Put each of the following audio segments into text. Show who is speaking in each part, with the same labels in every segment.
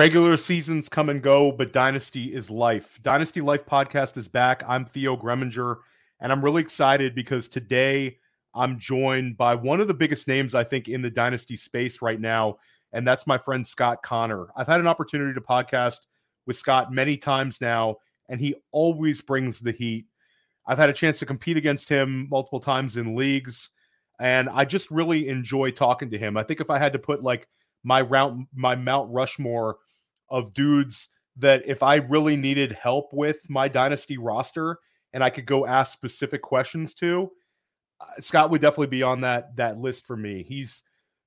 Speaker 1: regular seasons come and go, but Dynasty is life. Dynasty Life podcast is back. I'm Theo Gremminger, and I'm really excited because today I'm joined by one of the biggest names I think in the Dynasty space right now, and that's my friend Scott Connor. I've had an opportunity to podcast with Scott many times now, and he always brings the heat. I've had a chance to compete against him multiple times in leagues, and I just really enjoy talking to him. I think if I had to put like my round my Mount Rushmore of dudes that if I really needed help with my dynasty roster and I could go ask specific questions to, uh, Scott would definitely be on that that list for me. He's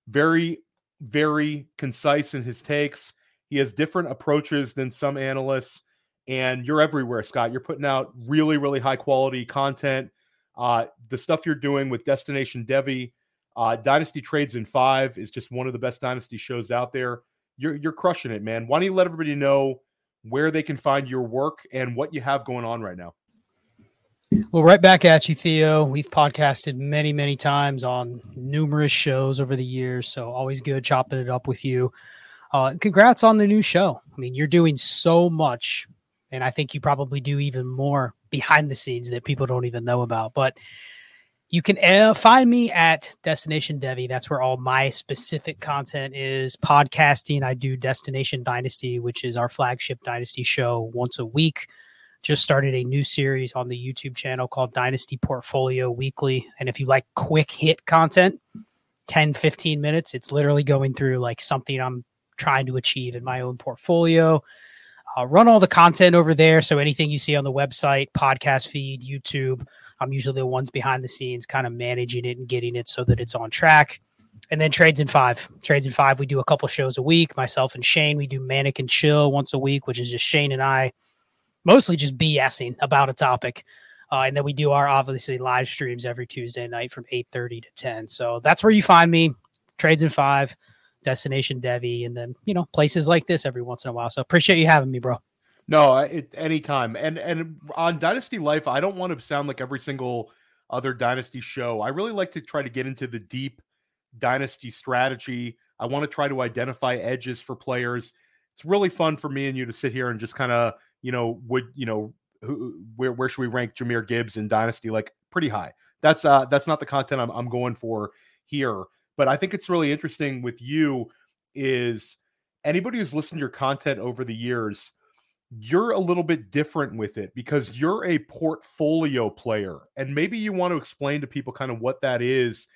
Speaker 1: very very concise in his takes. He has different approaches than some analysts and you're everywhere, Scott. You're putting out really really high quality content. Uh, the stuff you're doing with Destination Devy, uh, Dynasty Trades in Five is just one of the best Dynasty shows out there. You're you're crushing it, man. Why don't you let everybody know where they can find your work and what you have going on right now?
Speaker 2: Well, right back at you, Theo. We've podcasted many, many times on numerous shows over the years, so always good chopping it up with you. Uh, congrats on the new show. I mean, you're doing so much, and I think you probably do even more behind the scenes that people don't even know about. But you can uh, find me at Destination Devy. That's where all my specific content is. Podcasting, I do Destination Dynasty, which is our flagship Dynasty show once a week. Just started a new series on the YouTube channel called Dynasty Portfolio Weekly. And if you like quick hit content, 10, 15 minutes, it's literally going through like something I'm trying to achieve in my own portfolio. Uh, run all the content over there. So anything you see on the website, podcast feed, YouTube, I'm usually the ones behind the scenes, kind of managing it and getting it so that it's on track. And then trades in five. Trades in five, we do a couple shows a week. Myself and Shane, we do Manic and Chill once a week, which is just Shane and I mostly just BSing about a topic. Uh, and then we do our obviously live streams every Tuesday night from 8:30 to 10. So that's where you find me. Trades in five, Destination Devy, and then you know places like this every once in a while. So appreciate you having me, bro.
Speaker 1: No, it, anytime. And and on Dynasty Life, I don't want to sound like every single other Dynasty show. I really like to try to get into the deep Dynasty strategy. I want to try to identify edges for players. It's really fun for me and you to sit here and just kind of, you know, would you know, who, where where should we rank Jahmyr Gibbs in Dynasty? Like pretty high. That's uh that's not the content I'm I'm going for here. But I think it's really interesting with you is anybody who's listened to your content over the years you're a little bit different with it because you're a portfolio player. And maybe you want to explain to people kind of what that is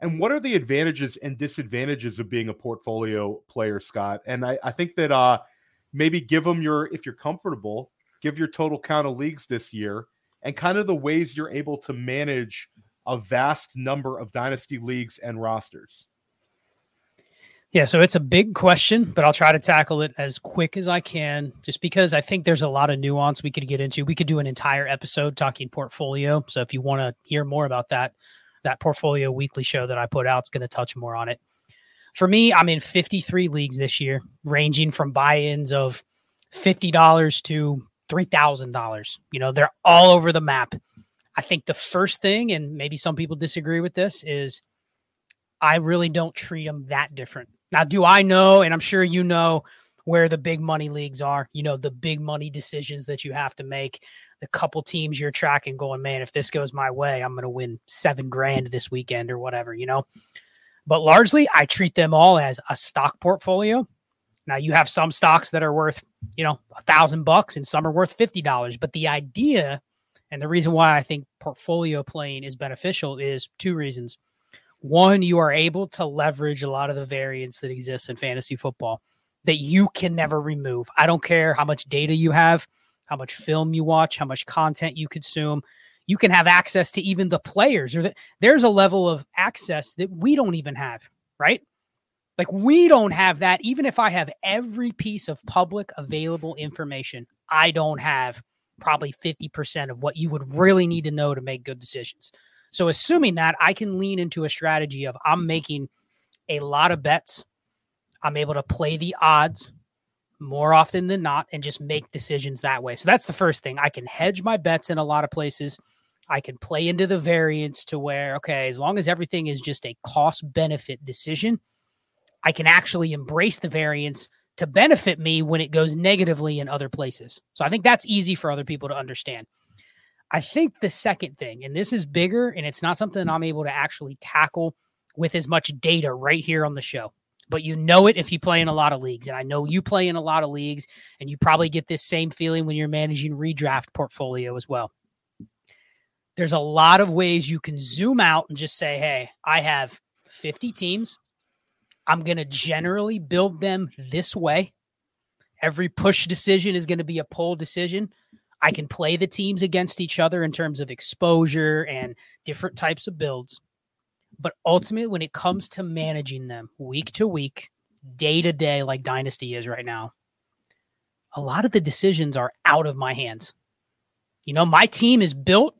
Speaker 1: and what are the advantages and disadvantages of being a portfolio player, Scott? And I, I think that uh, maybe give them your, if you're comfortable, give your total count of leagues this year and kind of the ways you're able to manage a vast number of dynasty leagues and rosters.
Speaker 2: Yeah, so it's a big question, but I'll try to tackle it as quick as I can just because I think there's a lot of nuance we could get into. We could do an entire episode talking portfolio. So if you want to hear more about that, that portfolio weekly show that I put out is going to touch more on it. For me, I'm in 53 leagues this year, ranging from buy-ins of $50 to $3,000. You know, they're all over the map. I think the first thing, and maybe some people disagree with this, is I really don't treat them that different now, do I know, and I'm sure you know, where the big money leagues are, you know, the big money decisions that you have to make, the couple teams you're tracking going, man, if this goes my way, I'm going to win seven grand this weekend or whatever, you know? But largely, I treat them all as a stock portfolio. Now, you have some stocks that are worth, you know, a thousand bucks and some are worth $50. But the idea and the reason why I think portfolio playing is beneficial is two reasons. One, you are able to leverage a lot of the variance that exists in fantasy football that you can never remove. I don't care how much data you have, how much film you watch, how much content you consume. You can have access to even the players. Or there's a level of access that we don't even have, right? Like we don't have that. Even if I have every piece of public available information, I don't have probably 50% of what you would really need to know to make good decisions. So, assuming that, I can lean into a strategy of I'm mm-hmm. making a lot of bets. I'm able to play the odds more often than not and just make decisions that way. So, that's the first thing. I can hedge my bets in a lot of places. I can play into the variance to where, okay, as long as everything is just a cost benefit decision, I can actually embrace the variance to benefit me when it goes negatively in other places. So I think that's easy for other people to understand. I think the second thing, and this is bigger and it's not something I'm able to actually tackle with as much data right here on the show. But you know it if you play in a lot of leagues. And I know you play in a lot of leagues, and you probably get this same feeling when you're managing redraft portfolio as well. There's a lot of ways you can zoom out and just say, hey, I have 50 teams. I'm going to generally build them this way. Every push decision is going to be a pull decision. I can play the teams against each other in terms of exposure and different types of builds. But ultimately, when it comes to managing them week to week, day to day, like Dynasty is right now, a lot of the decisions are out of my hands. You know, my team is built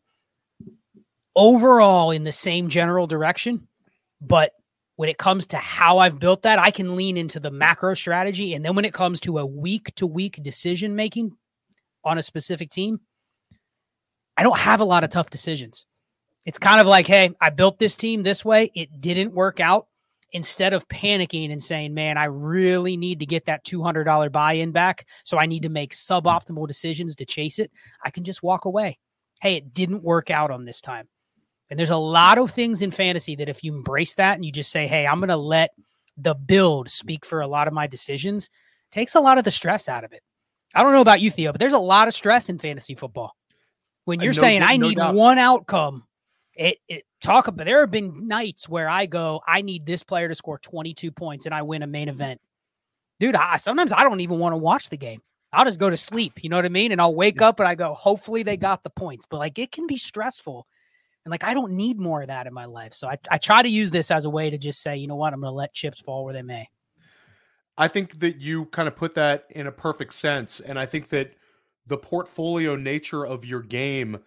Speaker 2: overall in the same general direction, but when it comes to how I've built that, I can lean into the macro strategy. And then when it comes to a week to week decision making on a specific team, I don't have a lot of tough decisions. It's kind of like, hey, I built this team this way. It didn't work out. Instead of panicking and saying, man, I really need to get that $200 buy in back. So I need to make suboptimal decisions to chase it. I can just walk away. Hey, it didn't work out on this time. And there's a lot of things in fantasy that if you embrace that and you just say, hey, I'm going to let the build speak for a lot of my decisions, takes a lot of the stress out of it. I don't know about you, Theo, but there's a lot of stress in fantasy football. When uh, you're no, saying, no I need doubt. one outcome it, it talk about there have been nights where I go, I need this player to score 22 points and I win a main event. Dude, I sometimes I don't even want to watch the game. I'll just go to sleep. You know what I mean? And I'll wake up and I go, hopefully they got the points. But like it can be stressful. And like I don't need more of that in my life. So I, I try to use this as a way to just say, you know what, I'm gonna let chips fall where they may.
Speaker 1: I think that you kind of put that in a perfect sense. And I think that the portfolio nature of your game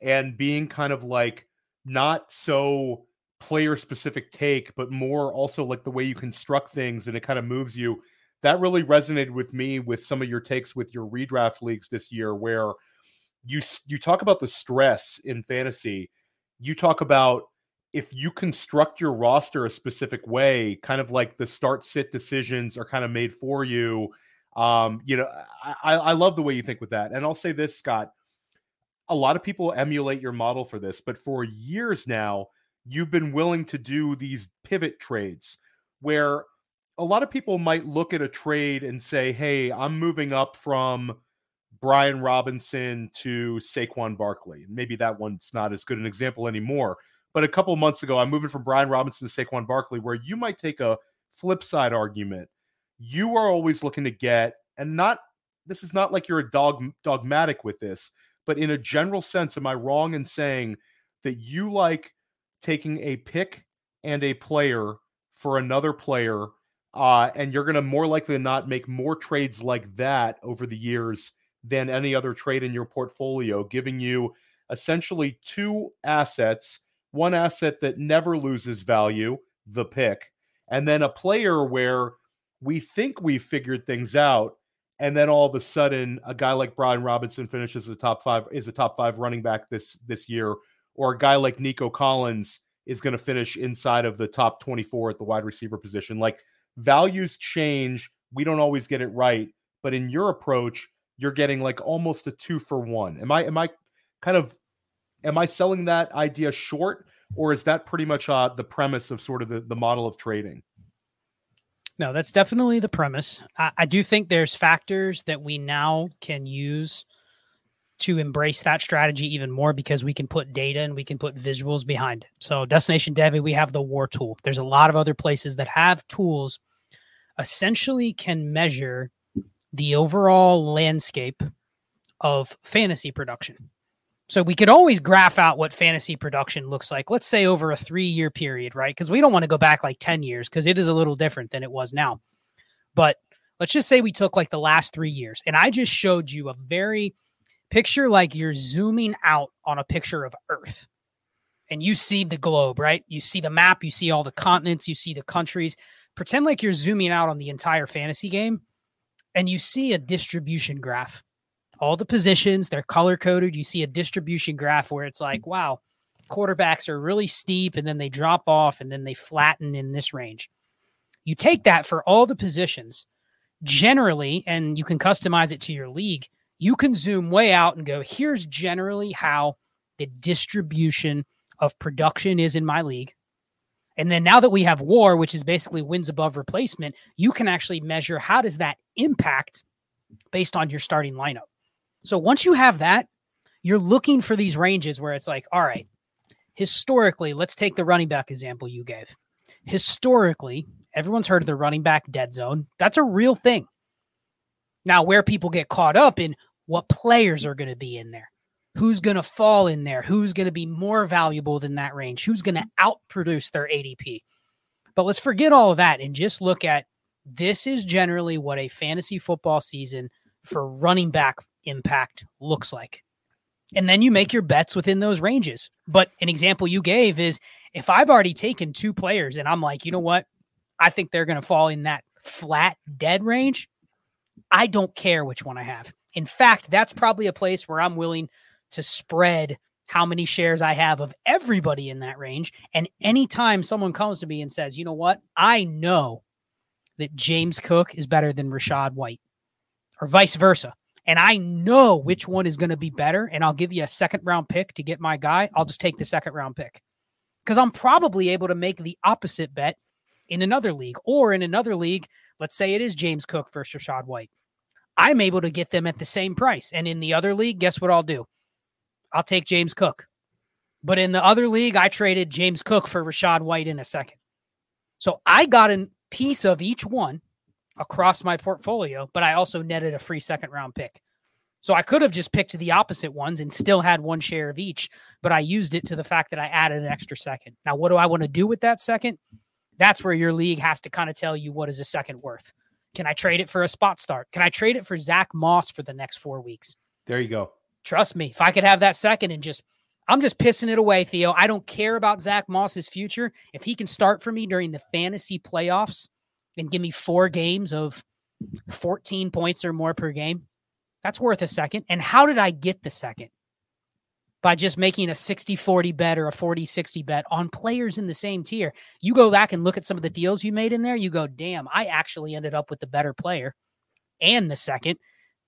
Speaker 1: and being kind of like not so player specific take, but more also like the way you construct things and it kind of moves you. That really resonated with me with some of your takes with your redraft leagues this year, where you you talk about the stress in fantasy. You talk about if you construct your roster a specific way, kind of like the start sit decisions are kind of made for you. Um, you know, I, I love the way you think with that. And I'll say this, Scott a lot of people emulate your model for this, but for years now, you've been willing to do these pivot trades where a lot of people might look at a trade and say, Hey, I'm moving up from Brian Robinson to Saquon Barkley. Maybe that one's not as good an example anymore. But a couple months ago, I'm moving from Brian Robinson to Saquon Barkley, where you might take a flip side argument. You are always looking to get, and not this is not like you're a dog dogmatic with this, but in a general sense, am I wrong in saying that you like taking a pick and a player for another player, uh, and you're going to more likely than not make more trades like that over the years than any other trade in your portfolio, giving you essentially two assets one asset that never loses value, the pick, and then a player where we think we've figured things out and then all of a sudden a guy like Brian Robinson finishes the top five is a top five running back this this year, or a guy like Nico Collins is going to finish inside of the top 24 at the wide receiver position. Like values change. We don't always get it right, but in your approach, you're getting like almost a two for one. Am I am I kind of am I selling that idea short, or is that pretty much uh, the premise of sort of the, the model of trading?
Speaker 2: No, that's definitely the premise. I, I, do think there's factors that we now can use to embrace that strategy even more because we can put data and we can put visuals behind it. So, Destination Devy, we have the war tool. There's a lot of other places that have tools essentially can measure the overall landscape of fantasy production. So we could always graph out what fantasy production looks like, let's say over a three year period, right? Because we don't want to go back like 10 years because it is a little different than it was now. But let's just say we took like the last three years and I just showed you a very picture like you're zooming out on a picture of Earth and you see the globe, right? You see the map, you see all the continents, you see the countries. Pretend like you're zooming out on the entire fantasy game and you see a distribution graph all the positions, they're color coded. You see a distribution graph where it's like, wow, quarterbacks are really steep and then they drop off and then they flatten in this range. You take that for all the positions. generally, and you can customize it to your league, you can zoom way out and go, here's generally how the distribution of production is in my league. And then now that we have war, which is basically wins above replacement, you can actually measure how does that impact based on your starting lineup. So once you have that, you're looking for these ranges where it's like, all right, historically, let's take the running back example you gave. Historically, everyone's heard of the running back dead zone. That's a real thing. Now, where people get caught up in what players are going to be in there, who's going to fall in there, who's going to be more valuable than that range, who's going to outproduce their ADP. But let's forget all of that and just look at this is generally what a fantasy football season for running back impact looks like. And then you make your bets within those ranges. But an example you gave is if I've already taken two players and I'm like, you know what? I think they're going to fall in that flat dead range. I don't care which one I have. In fact, that's probably a place where I'm willing to spread how many shares I have of everybody in that range. And anytime someone comes to me and says, you know what, I know that James Cook is better than Rachaad White, or vice versa. And I know which one is going to be better, and I'll give you a second round pick to get my guy. I'll just take the second round pick because I'm probably able to make the opposite bet in another league or in another league. Let's say it is James Cook versus Rachaad White. I'm able to get them at the same price. And in the other league, guess what I'll do? I'll take James Cook. But in the other league, I traded James Cook for Rachaad White in a second. So I got a piece of each one across my portfolio, but I also netted a free second round pick. So I could have just picked the opposite ones and still had one share of each, but I used it to the fact that I added an extra second. Now, what do I want to do with that second? That's where your league has to kind of tell you what is a second worth. Can I trade it for a spot start? Can I trade it for Zach Moss for the next four weeks?
Speaker 1: There you go.
Speaker 2: Trust me, if I could have that second and just, I'm just pissing it away, Theo. I don't care about Zach Moss's future. If he can start for me during the fantasy playoffs and give me four games of 14 points or more per game, that's worth a second. And how did I get the second? by just making a 60 40 bet or a 40 60 bet on players in the same tier. You go back and look at some of the deals you made in there, you go, damn, I actually ended up with the better player and the second,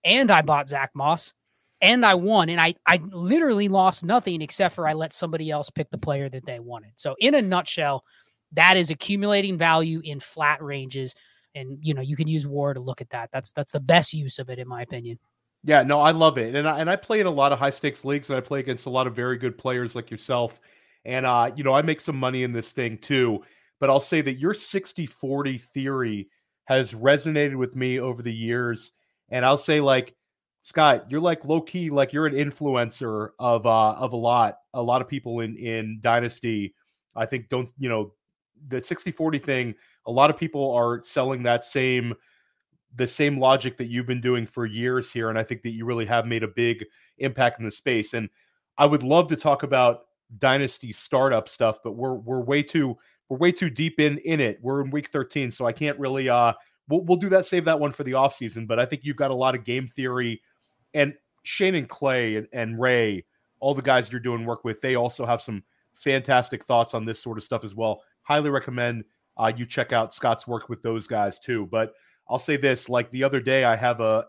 Speaker 2: and I bought Zach Moss and I won. And I, I literally lost nothing except for I let somebody else pick the player that they wanted. So, in a nutshell, that is accumulating value in flat ranges. And you know, you can use WAR to look at that. That's that's the best use of it, in my opinion.
Speaker 1: Yeah, no, I love it, and I, and I play in a lot of high stakes leagues, and I play against a lot of very good players like yourself, and uh, you know, I make some money in this thing too. But I'll say that your 60-40 theory has resonated with me over the years, and I'll say like Scott, you're like low key, like you're an influencer of uh of a lot, a lot of people in in Dynasty. I think don't you know the 60-40 thing. A lot of people are selling that same the same logic that you've been doing for years here. And I think that you really have made a big impact in the space. And I would love to talk about dynasty startup stuff, but we're we're way too we're way too deep in in it. We're in week 13, so I can't really uh we'll we'll do that, save that one for the offseason. But I think you've got a lot of game theory and Shane and Clay and, and Ray, all the guys you're doing work with, they also have some fantastic thoughts on this sort of stuff as well. Highly recommend uh, you check out Scott's work with those guys too. But I'll say this: like the other day, I have a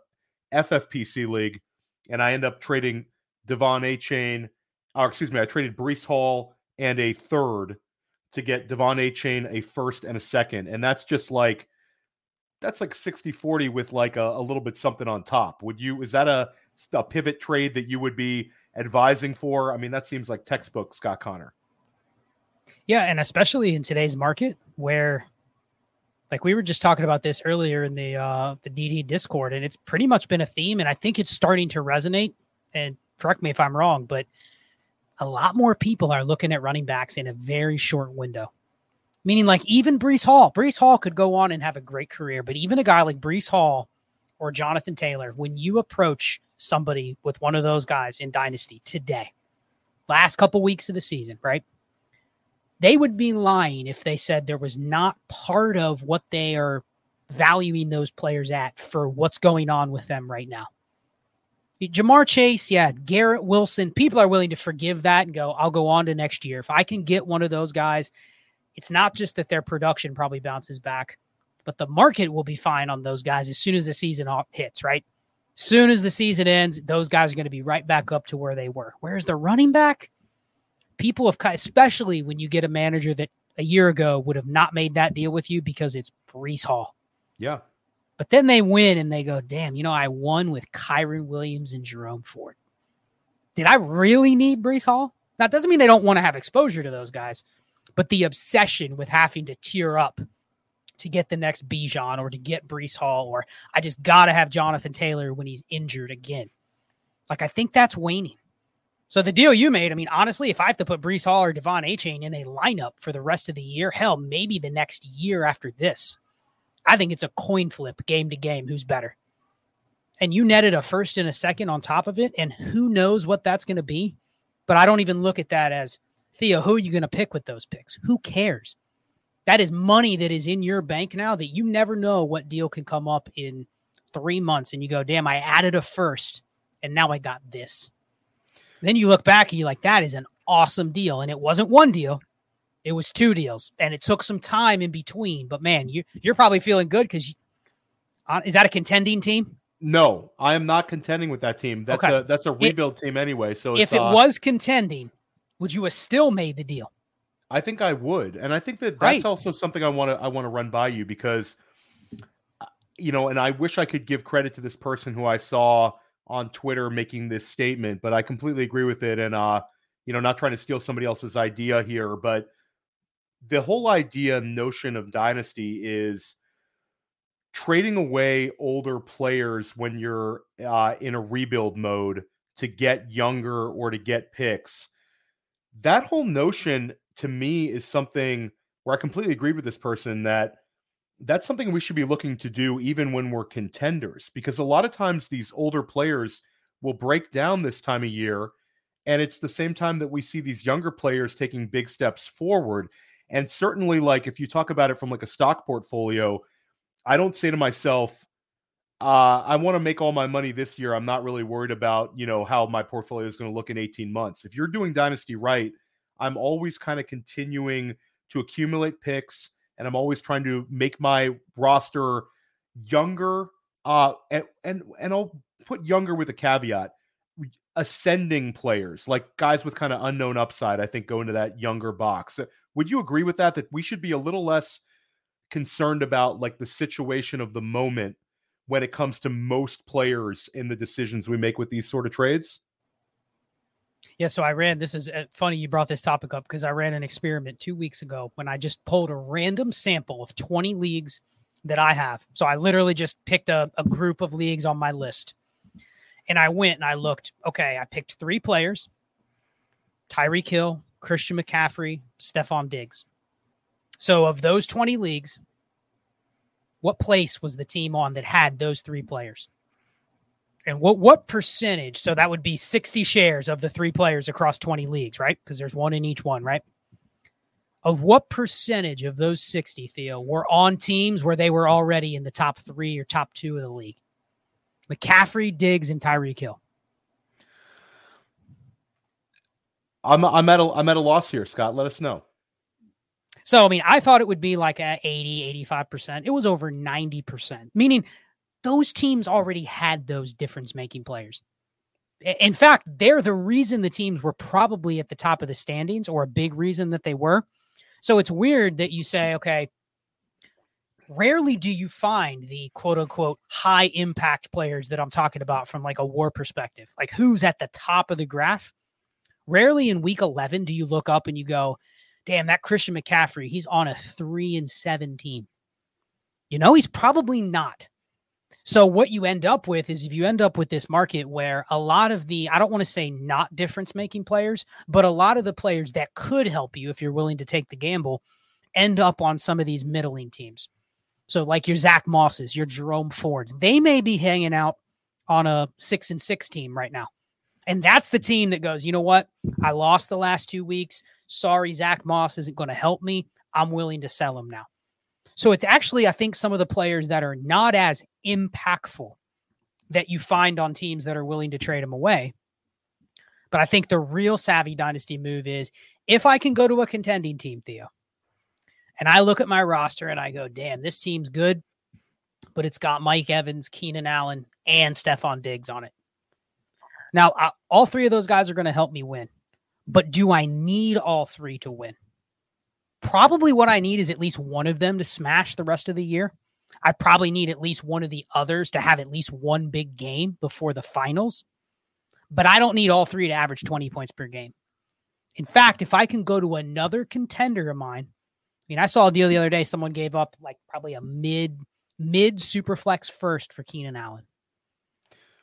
Speaker 1: FFPC league, and I end up trading De'Von Achane, or excuse me, I traded Breece Hall and a third to get De'Von Achane, a first and a second, and that's just like that's like 60-40 with like a, a little bit something on top. Would you? Is that a a pivot trade that you would be advising for? I mean, that seems like textbook Scott Connor.
Speaker 2: Yeah, and especially in today's market where like we were just talking about this earlier in the uh the DD Discord, and it's pretty much been a theme, and I think it's starting to resonate. And correct me if I'm wrong, but a lot more people are looking at running backs in a very short window. Meaning, like even Breece Hall, Breece Hall could go on and have a great career, but even a guy like Breece Hall or Jonathan Taylor, when you approach somebody with one of those guys in Dynasty today, last couple weeks of the season, right? they would be lying if they said there was not part of what they are valuing those players at for what's going on with them right now. Ja'Marr Chase, yeah, Garrett Wilson, people are willing to forgive that and go, I'll go on to next year. If I can get one of those guys, it's not just that their production probably bounces back, but the market will be fine on those guys as soon as the season hits, right? Soon as the season ends, those guys are going to be right back up to where they were. Whereas the running back, people have, especially when you get a manager that a year ago would have not made that deal with you because it's Breece Hall.
Speaker 1: Yeah.
Speaker 2: But then they win and they go, damn, you know, I won with Kyren Williams and Jerome Ford. Did I really need Breece Hall? That doesn't mean they don't want to have exposure to those guys, but the obsession with having to tear up to get the next Bijan or to get Breece Hall, or I just got to have Jonathan Taylor when he's injured again. Like, I think that's waning. So the deal you made, I mean, honestly, if I have to put Breece Hall or De'Von Achane in a lineup for the rest of the year, hell, maybe the next year after this, I think it's a coin flip game to game who's better. And you netted a first and a second on top of it, and who knows what that's going to be. But I don't even look at that as Theo, who are you going to pick with those picks? Who cares? That is money that is in your bank now that you never know what deal can come up in three months. And you go, damn, I added a first and now I got this. Then you look back and you're like, that is an awesome deal. And it wasn't one deal, it was two deals. And it took some time in between. But man, you, you're probably feeling good because uh, is that a contending team?
Speaker 1: No, I am not contending with that team. That's okay. a that's a rebuild it, team anyway. So
Speaker 2: if it uh, was contending, would you have still made the deal?
Speaker 1: I think I would, and I think that that's right. also something I want to I want to run by you because, uh, you know, and I wish I could give credit to this person who I saw on Twitter making this statement, but I completely agree with it, and uh, you know, not trying to steal somebody else's idea here, but the whole idea notion of dynasty is trading away older players when you're uh, in a rebuild mode to get younger or to get picks. That whole notion to me is something where I completely agreed with this person that that's something we should be looking to do even when we're contenders because a lot of times these older players will break down this time of year and it's the same time that we see these younger players taking big steps forward and certainly like if you talk about it from like a stock portfolio i don't say to myself uh, i want to make all my money this year i'm not really worried about you know how my portfolio is going to look in 18 months if you're doing dynasty right I'm always kind of continuing to accumulate picks and I'm always trying to make my roster younger uh and and, and I'll put younger with a caveat ascending players like guys with kind of unknown upside I think go into that younger box. Would you agree with that that we should be a little less concerned about like the situation of the moment when it comes to most players in the decisions we make with these sort of trades?
Speaker 2: Yeah, so I ran. This is uh, funny you brought this topic up because I ran an experiment two weeks ago when I just pulled a random sample of 20 leagues that I have. So I literally just picked a, a group of leagues on my list. And I went and I looked. Okay, I picked three players Tyreek Hill, Christian McCaffrey, Stefon Diggs. So of those 20 leagues, what place was the team on that had those three players? And what what percentage? So that would be 60 shares of the three players across 20 leagues, right? Because there's one in each one, right? Of what percentage of those 60, Theo, were on teams where they were already in the top three or top two of the league? McCaffrey, Diggs, and Tyreek Hill.
Speaker 1: I'm I'm at a I'm at a loss here, Scott. Let us know.
Speaker 2: So, I mean, I thought it would be like at 80, 85%. It was over 90%, meaning those teams already had those difference making players. In fact, they're the reason the teams were probably at the top of the standings or a big reason that they were. So it's weird that you say, okay, rarely do you find the quote unquote high impact players that I'm talking about from like a war perspective, like who's at the top of the graph. Rarely in week 11 do you look up and you go, damn, that Christian McCaffrey, he's on a three and seven team. You know, he's probably not. So what you end up with is if you end up with this market where a lot of the I don't want to say not difference making players, but a lot of the players that could help you if you're willing to take the gamble end up on some of these middling teams. So like your Zach Mosses, your Jerome Fords, they may be hanging out on a 6 and 6 team right now. And that's the team that goes, "You know what? I lost the last 2 weeks. Sorry Zach Moss isn't going to help me. I'm willing to sell him now." So it's actually, I think, some of the players that are not as impactful that you find on teams that are willing to trade them away. But I think the real savvy dynasty move is if I can go to a contending team, Theo, And I look at my roster and I go, damn, this team's good, but it's got Mike Evans, Keenan Allen, and Stefon Diggs on it. Now, I, all three of those guys are going to help me win, but do I need all three to win? Probably what I need is at least one of them to smash the rest of the year. I probably need at least one of the others to have at least one big game before the finals. But I don't need all three to average 20 points per game. In fact, if I can go to another contender of mine, I mean, I saw a deal the other day. Someone gave up like probably a mid mid super flex first for Keenan Allen.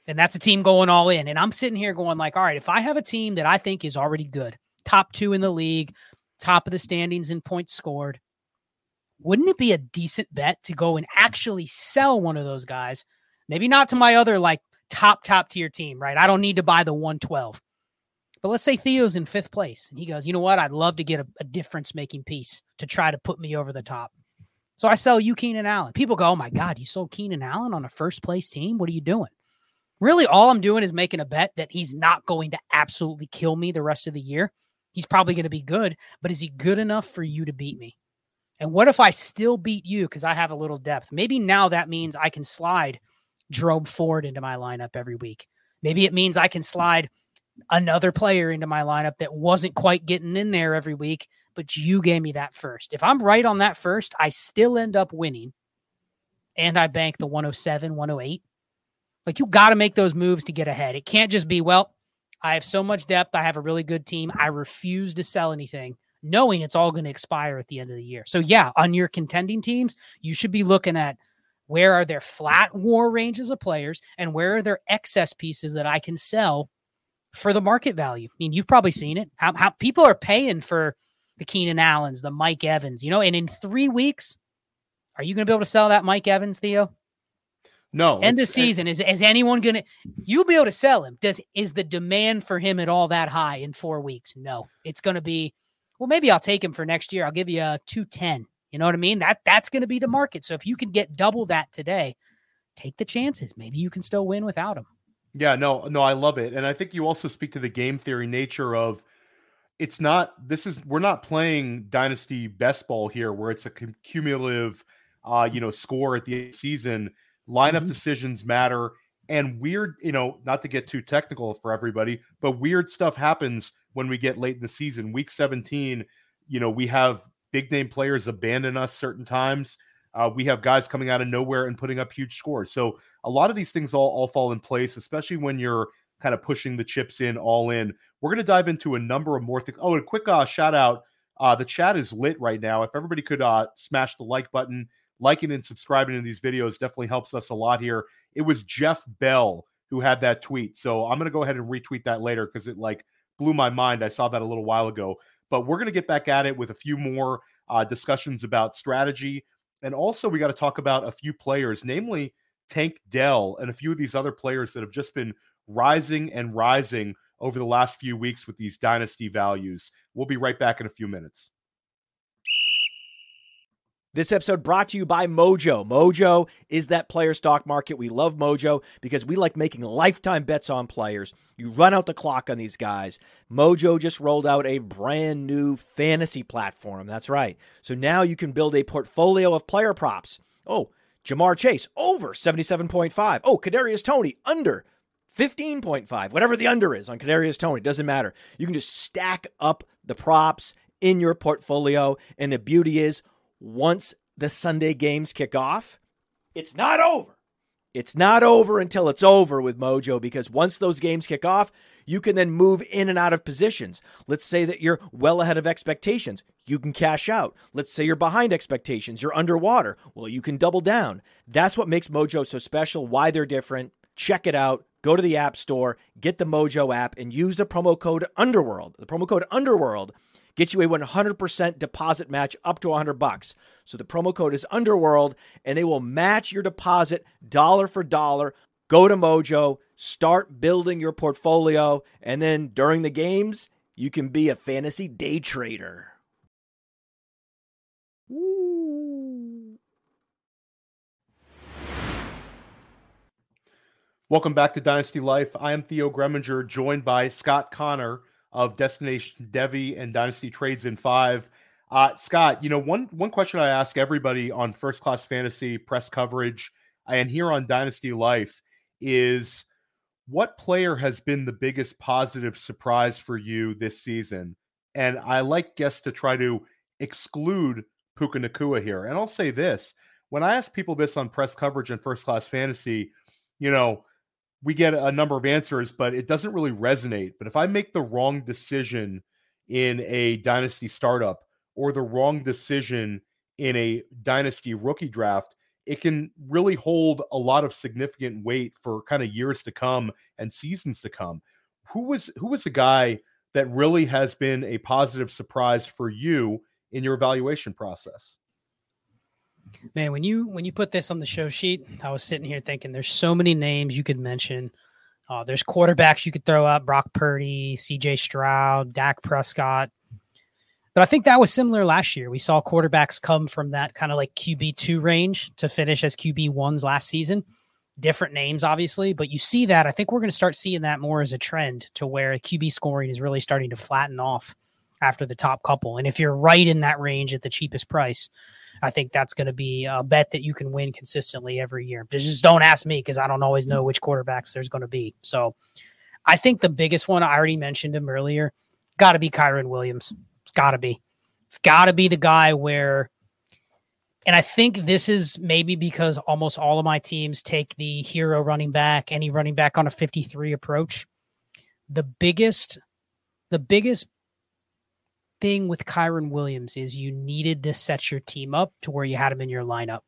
Speaker 2: And that's a team going all in. And I'm sitting here going like, all right, if I have a team that I think is already good, top two in the league, top of the standings in points scored, wouldn't it be a decent bet to go and actually sell one of those guys? Maybe not to my other like top, top tier team, right? I don't need to buy the 112. But let's say Theo's in fifth place and he goes, you know what? I'd love to get a, a difference making piece to try to put me over the top. So I sell you Keenan Allen. People go, oh my God, you sold Keenan Allen on a first place team? What are you doing? Really, all I'm doing is making a bet that he's not going to absolutely kill me the rest of the year. He's probably going to be good, but is he good enough for you to beat me? And what if I still beat you because I have a little depth? Maybe now that means I can slide Jerome Ford into my lineup every week. Maybe it means I can slide another player into my lineup that wasn't quite getting in there every week, but you gave me that first. If I'm right on that first, I still end up winning and I bank the 107, 108. Like you got to make those moves to get ahead. It can't just be, well, I have so much depth. I have a really good team. I refuse to sell anything, knowing it's all going to expire at the end of the year. So, yeah, on your contending teams, you should be looking at where are their flat war ranges of players and where are their excess pieces that I can sell for the market value. I mean, you've probably seen it. How, how people are paying for the Keenan Allens, the Mike Evans, you know, and in three weeks, are you going to be able to sell that Mike Evans, Theo?
Speaker 1: No.
Speaker 2: End of season. Is is anyone going to? You'll be able to sell him. Does is the demand for him at all that high in four weeks? No. It's going to be. Well, maybe I'll take him for next year. I'll give you a two ten. You know what I mean? That that's going to be the market. So if you can get double that today, take the chances. Maybe you can still win without him.
Speaker 1: Yeah, no, no, I love it. And I think you also speak to the game theory nature of it's not this is we're not playing dynasty best ball here where it's a cumulative uh, you know, score at the end of the season. Lineup mm-hmm. decisions matter and weird, you know, not to get too technical for everybody, but weird stuff happens when we get late in the season. Week 17, you know, we have big name players abandon us certain times. Uh, we have guys coming out of nowhere and putting up huge scores. So a lot of these things all, all fall in place, especially when you're kind of pushing the chips in all in. We're going to dive into a number of more things. Oh, a quick uh, shout out. Uh, the chat is lit right now. If everybody could uh, smash the like button, liking and subscribing to these videos definitely helps us a lot here. It was Jeff Bell who had that tweet. So I'm going to go ahead and retweet that later because it like blew my mind. I saw that a little while ago. But we're going to get back at it with a few more uh, discussions about strategy and also, we got to talk about a few players, namely Tank Dell and a few of these other players that have just been rising and rising over the last few weeks with these dynasty values. We'll be right back in a few minutes.
Speaker 3: This episode brought to you by Mojo. Mojo is that player stock market. We love Mojo because we like making lifetime bets on players. You run out the clock on these guys. Mojo just rolled out a brand new fantasy platform. That's right. So now you can build a portfolio of player props. Oh, Ja'Marr Chase over 77.5. Oh, Kadarius Toney under 15.5. Whatever the under is on Kadarius Toney, doesn't matter. You can just stack up the props in your portfolio and the beauty is once the Sunday games kick off, it's not over. It's not over until it's over with Mojo because once those games kick off, you can then move in and out of positions. Let's say that you're well ahead of expectations. You can cash out. Let's say you're behind expectations. You're underwater. Well, you can double down. That's what makes Mojo so special, why they're different. Check it out. Go to the App Store, get the Mojo app, and use the promo code Underworld. The promo code Underworld Get you a 100% deposit match up to 100 bucks. So the promo code is Underworld and they will match your deposit dollar for dollar. Go to Mojo, start building your portfolio, and then during the games, you can be a fantasy day trader.
Speaker 1: Welcome back to Dynasty Life. I am Theo Gremminger, joined by Scott Connor of Destination Devy and Dynasty Trades in Five. Uh, Scott, you know one one question I ask everybody on First Class Fantasy press coverage and here on Dynasty Life is what player has been the biggest positive surprise for you this season? And I like guests to try to exclude Puka Nacua here. And I'll say this when I ask people this on press coverage and first class fantasy, you know, we get a number of answers, but it doesn't really resonate. But if I make the wrong decision in a dynasty startup or the wrong decision in a dynasty rookie draft, it can really hold a lot of significant weight for kind of years to come and seasons to come. Who was who was the guy that really has been a positive surprise for you in your evaluation process?
Speaker 2: Man, when you when you put this on the show sheet, I was sitting here thinking there's so many names you could mention. Uh, there's quarterbacks you could throw out: Brock Purdy, C.J. Stroud, Dak Prescott. But I think that was similar last year. We saw quarterbacks come from that kind of like QB2 range to finish as QB1s last season. Different names, obviously, but you see that. I think we're going to start seeing that more as a trend to where QB scoring is really starting to flatten off after the top couple. And if you're right in that range at the cheapest price, I think that's going to be a bet that you can win consistently every year. Just don't ask me because I don't always know which quarterbacks there's going to be. So I think the biggest one, I already mentioned him earlier, got to be Kyren Williams It's got to be. It's got to be the guy where, and I think this is maybe because almost all of my teams take the hero running back, any running back on a 53 approach. The biggest, the biggest thing with Kyren Williams is you needed to set your team up to where you had him in your lineup.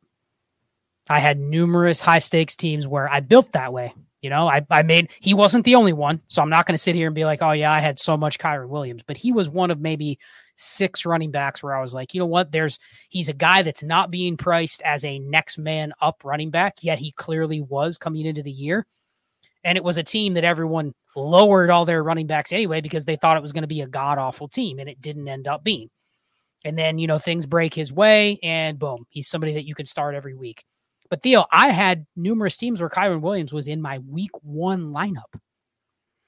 Speaker 2: I had numerous high stakes teams where I built that way. You know, I, I made he wasn't the only one, so I'm not going to sit here and be like, oh yeah, I had so much Kyren Williams, but he was one of maybe six running backs where I was like, you know what, there's he's a guy that's not being priced as a next man up running back, yet he clearly was coming into the year. And it was a team that everyone lowered all their running backs anyway because they thought it was going to be a god awful team, and it didn't end up being. And then, you know, things break his way, and boom, he's somebody that you can start every week. But Theo, I had numerous teams where Kyren Williams was in my week one lineup.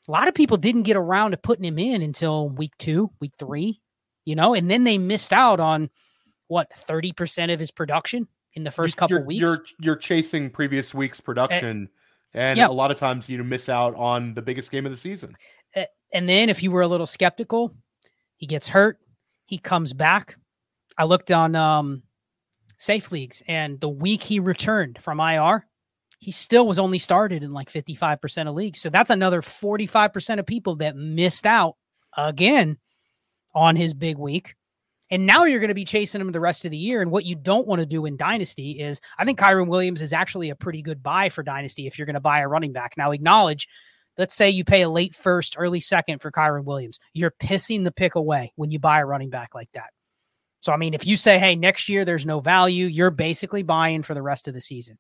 Speaker 2: A lot of people didn't get around to putting him in until week two, week three, you know, and then they missed out on what 30% of his production in the 1st couple
Speaker 1: you're,
Speaker 2: weeks.
Speaker 1: You're you're chasing previous week's production. And yep. a lot of times you miss out on the biggest game of the season.
Speaker 2: And then if you were a little skeptical, he gets hurt, he comes back. I looked on um safe leagues. And the week he returned from IR, he still was only started in like 55% of leagues. So that's another 45% of people that missed out again on his big week. And now you're going to be chasing him the rest of the year. And what you don't want to do in Dynasty is I think Kyren Williams is actually a pretty good buy for Dynasty if you're going to buy a running back. Now, acknowledge, let's say you pay a late first, early second for Kyren Williams. You're pissing the pick away when you buy a running back like that. So, I mean, if you say, hey, next year there's no value, you're basically buying for the rest of the season.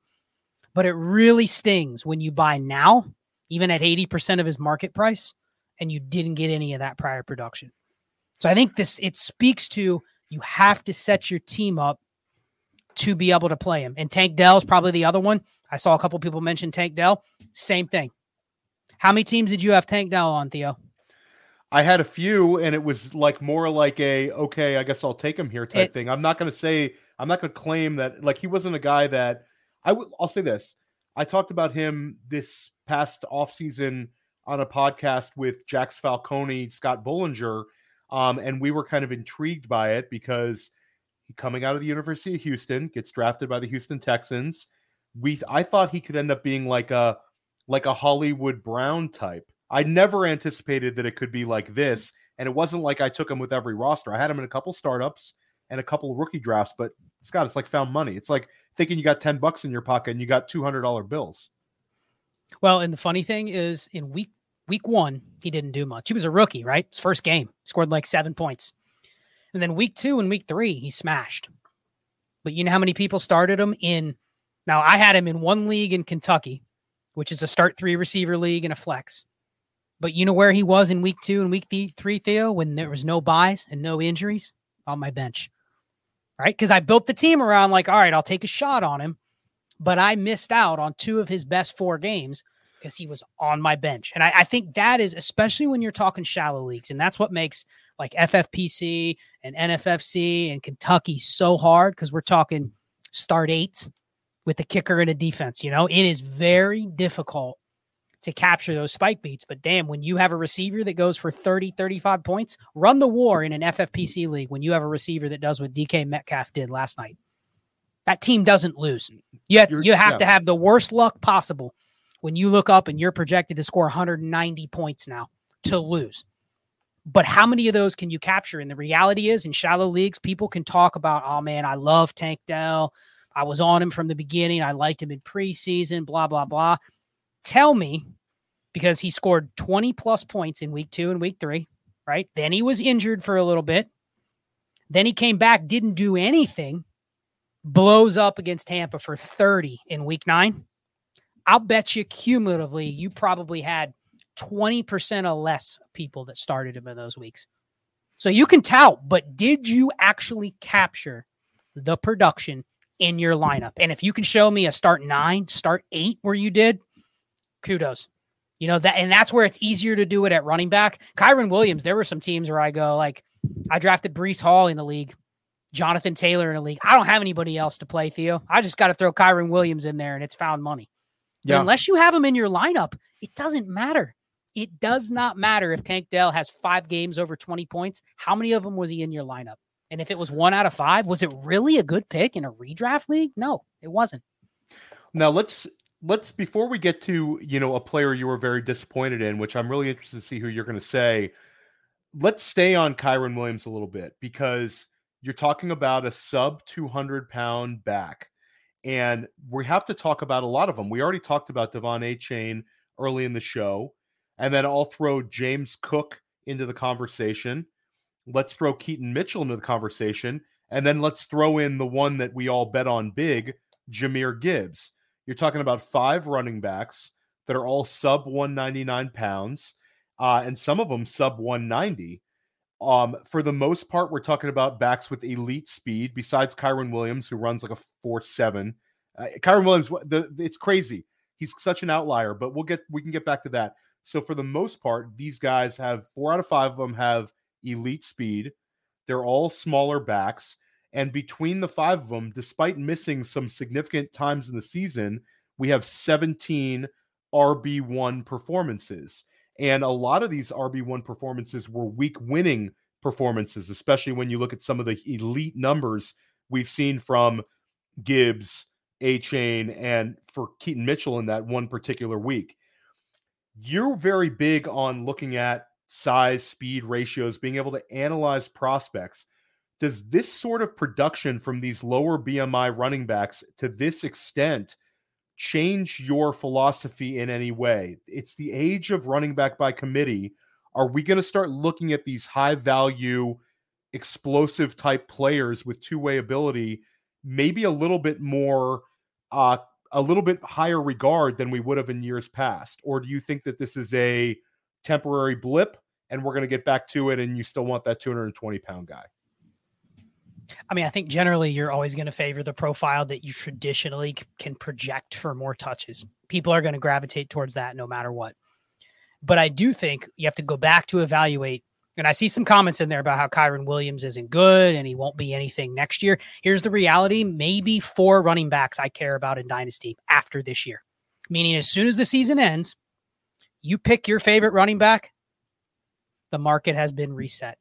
Speaker 2: But it really stings when you buy now, even at 80% of his market price, and you didn't get any of that prior production. So I think this it speaks to you have to set your team up to be able to play him. And Tank Dell is probably the other one. I saw a couple people mention Tank Dell. Same thing. How many teams did you have Tank Dell on, Theo?
Speaker 1: I had a few, and it was like more like a okay, I guess I'll take him here type it, thing. I'm not going to say I'm not going to claim that like he wasn't a guy that I will. I'll say this: I talked about him this past off season on a podcast with Jax Falcone, Scott Bullinger, um, and we were kind of intrigued by it because he coming out of the University of Houston, gets drafted by the Houston Texans. We I thought he could end up being like a like a Hollywood Brown type I never anticipated that it could be like this. And it wasn't like I took him with every roster. I had him in a couple startups and a couple rookie drafts, but Scott, it's like found money. It's like thinking you got 10 bucks in your pocket and you got $200 bills.
Speaker 2: Well, and the funny thing is in week week 1, he didn't do much. He was a rookie, right? His first game, scored like 7 points. And then week 2 and week 3, he smashed. But you know how many people started him in Now, I had him in one league in Kentucky, which is a start 3 receiver league and a flex. But you know where he was in week two and week three, Theo, when there was no buys and no injuries on my bench. Right. Because I built the team around like, all right, I'll take a shot on him. But I missed out on two of his best four games because he was on my bench. And I, I, think that is, especially when you're talking shallow leagues, and that's what makes like FFPC and NFFC and Kentucky so hard because we're talking start eight with the kicker and a defense. You know, it is very difficult to capture those spike beats. But damn, when you have a receiver that goes for 30, 35 points, run the war in an FFPC league when you have a receiver that does what DK Metcalf did last night. That team doesn't lose. Yet you have yeah. to have the worst luck possible when you look up and you're projected to score 190 points now to lose. But how many of those can you capture? And the reality is, in shallow leagues, people can talk about, oh man, I love Tank Dell. I was on him from the beginning. I liked him in preseason, blah, blah, blah. Tell me, because he scored 20 plus points in week two and week three, right? Then he was injured for a little bit. Then he came back, didn't do anything, blows up against Tampa for 30 in week nine. I'll bet you cumulatively, you probably had 20% or less people that started him in those weeks. So you can tout, but did you actually capture the production in your lineup? And if you can show me a start nine, start eight where you did, kudos. You know that, and that's where it's easier to do it at running back. Kyren Williams, there were some teams where I go like, I drafted Breece Hall in the league, Jonathan Taylor in the league. I don't have anybody else to play, Theo. I just got to throw Kyren Williams in there, and it's found money. Yeah. unless you have him in your lineup, it doesn't matter. It does not matter if Tank Dell has five games over 20 points. How many of them was he in your lineup? And if it was one out of five, was it really a good pick in a redraft league? No, it wasn't.
Speaker 1: Now let's let's before we get to you know a player you were very disappointed in, which I'm really interested to see who you're going to say. Let's stay on Kyren Williams a little bit because you're talking about a sub 200 pound back, and we have to talk about a lot of them. We already talked about De'Von Achane early in the show. And then I'll throw James Cook into the conversation. Let's throw Keaton Mitchell into the conversation. And then let's throw in the one that we all bet on big, Jahmyr Gibbs. You're talking about five running backs that are all sub 199 pounds, uh, and some of them sub 190. Um, for the most part, we're talking about backs with elite speed, besides Kyren Williams, who runs like a 4 7. Uh, Kyren Williams, the, it's crazy. He's such an outlier, but we'll get we can get back to that. So for the most part, these guys have four out of five of them have elite speed. They're all smaller backs. And between the five of them, despite missing some significant times in the season, we have 17 RB1 performances. And a lot of these RB1 performances were week winning performances, especially when you look at some of the elite numbers we've seen from Gibbs, Achane, and for Keaton Mitchell in that one particular week you're very big on looking at size, speed ratios, being able to analyze prospects. Does this sort of production from these lower BMI running backs to this extent change your philosophy in any way? It's the age of running back by committee. Are we going to start looking at these high value, explosive type players with two way ability, maybe a little bit more uh, a little bit higher regard than we would have in years past? Or do you think that this is a temporary blip and we're going to get back to it and you still want that 220 pound guy?
Speaker 2: I mean, I think generally you're always going to favor the profile that you traditionally can project for more touches. People are going to gravitate towards that no matter what. But I do think you have to go back to evaluate and I see some comments in there about how Kyren Williams isn't good and he won't be anything next year. Here's the reality maybe four running backs I care about in Dynasty after this year. Meaning, as soon as the season ends, you pick your favorite running back, the market has been reset.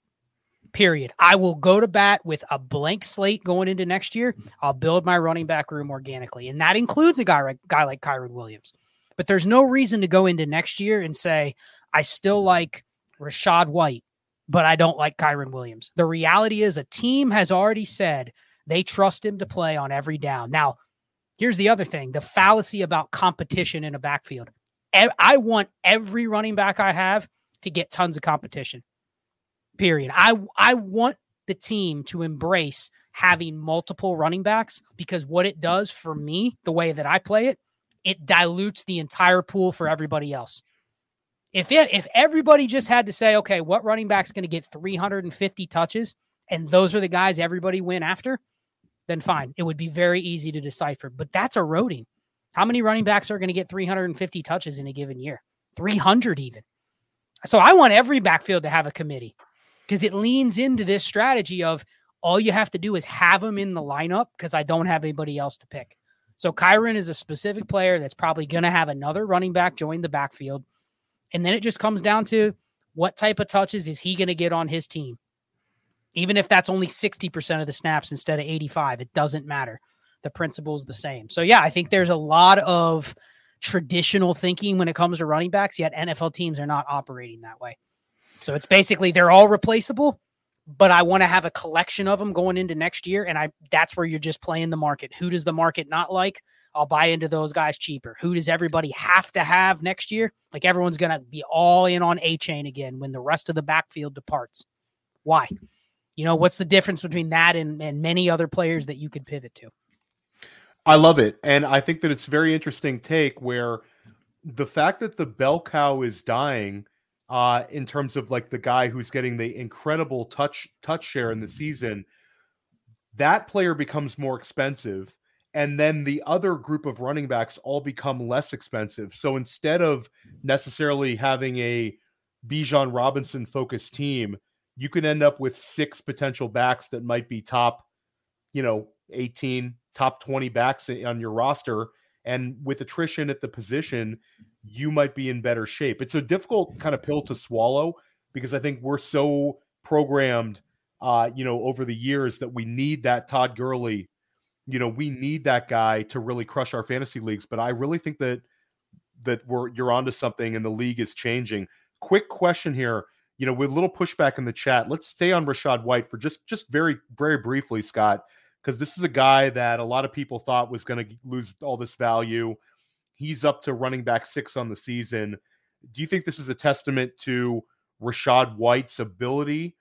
Speaker 2: Period. I will go to bat with a blank slate going into next year. I'll build my running back room organically. And that includes a guy, like guy like Kyren Williams. But there's no reason to go into next year and say, I still like Rachaad White but I don't like Kyren Williams. The reality is a team has already said they trust him to play on every down. Now, here's the other thing the fallacy about competition in a backfield. I want every running back I have to get tons of competition. Period. I I want the team to embrace having multiple running backs because what it does for me, the way that I play it, it dilutes the entire pool for everybody else. If it, if everybody just had to say, okay, what running back's going to get 350 touches, and those are the guys everybody went after, then fine. It would be very easy to decipher. But that's eroding. How many running backs are going to get 350 touches in a given year? 300 even. So I want every backfield to have a committee. Because it leans into this strategy of all you have to do is have him in the lineup because I don't have anybody else to pick. So Kyren is a specific player that's probably going to have another running back join the backfield. And then it just comes down to what type of touches is he going to get on his team? Even if that's only 60% of the snaps instead of 85, it doesn't matter. The principle is the same. So, yeah, I think there's a lot of traditional thinking when it comes to running backs, yet NFL teams are not operating that way. So it's basically they're all replaceable, but I want to have a collection of them going into next year. And I that's where you're just playing the market. Who does the market not like? I'll buy into those guys cheaper. Who does everybody have to have next year? Like everyone's gonna be all in on Achane again when the rest of the backfield departs. Why? You know, what's the difference between that and, and many other players that you could pivot to?
Speaker 1: I love it. And I think that it's very interesting take where the fact that the bell cow is dying uh, in terms of like the guy who's getting the incredible touch touch share in the season, that player becomes more expensive. And then the other group of running backs all become less expensive. So instead of necessarily having a Bijan Robinson focused team, you could end up with six potential backs that might be top, you know, 18, top 20 backs on your roster. And with attrition at the position, you might be in better shape. It's a difficult kind of pill to swallow because I think we're so programmed, uh, you know, over the years that we need that Todd Gurley. You know, we need that guy to really crush our fantasy leagues. But I really think that that we're you're onto something and the league is changing. Quick question here you know, with a little pushback in the chat, let's stay on Rachaad White for just just very very briefly, Scott, because this is a guy that a lot of people thought was going to lose all this value. He's up to running back six on the season. Do you think this is a testament to Rachaad White's ability,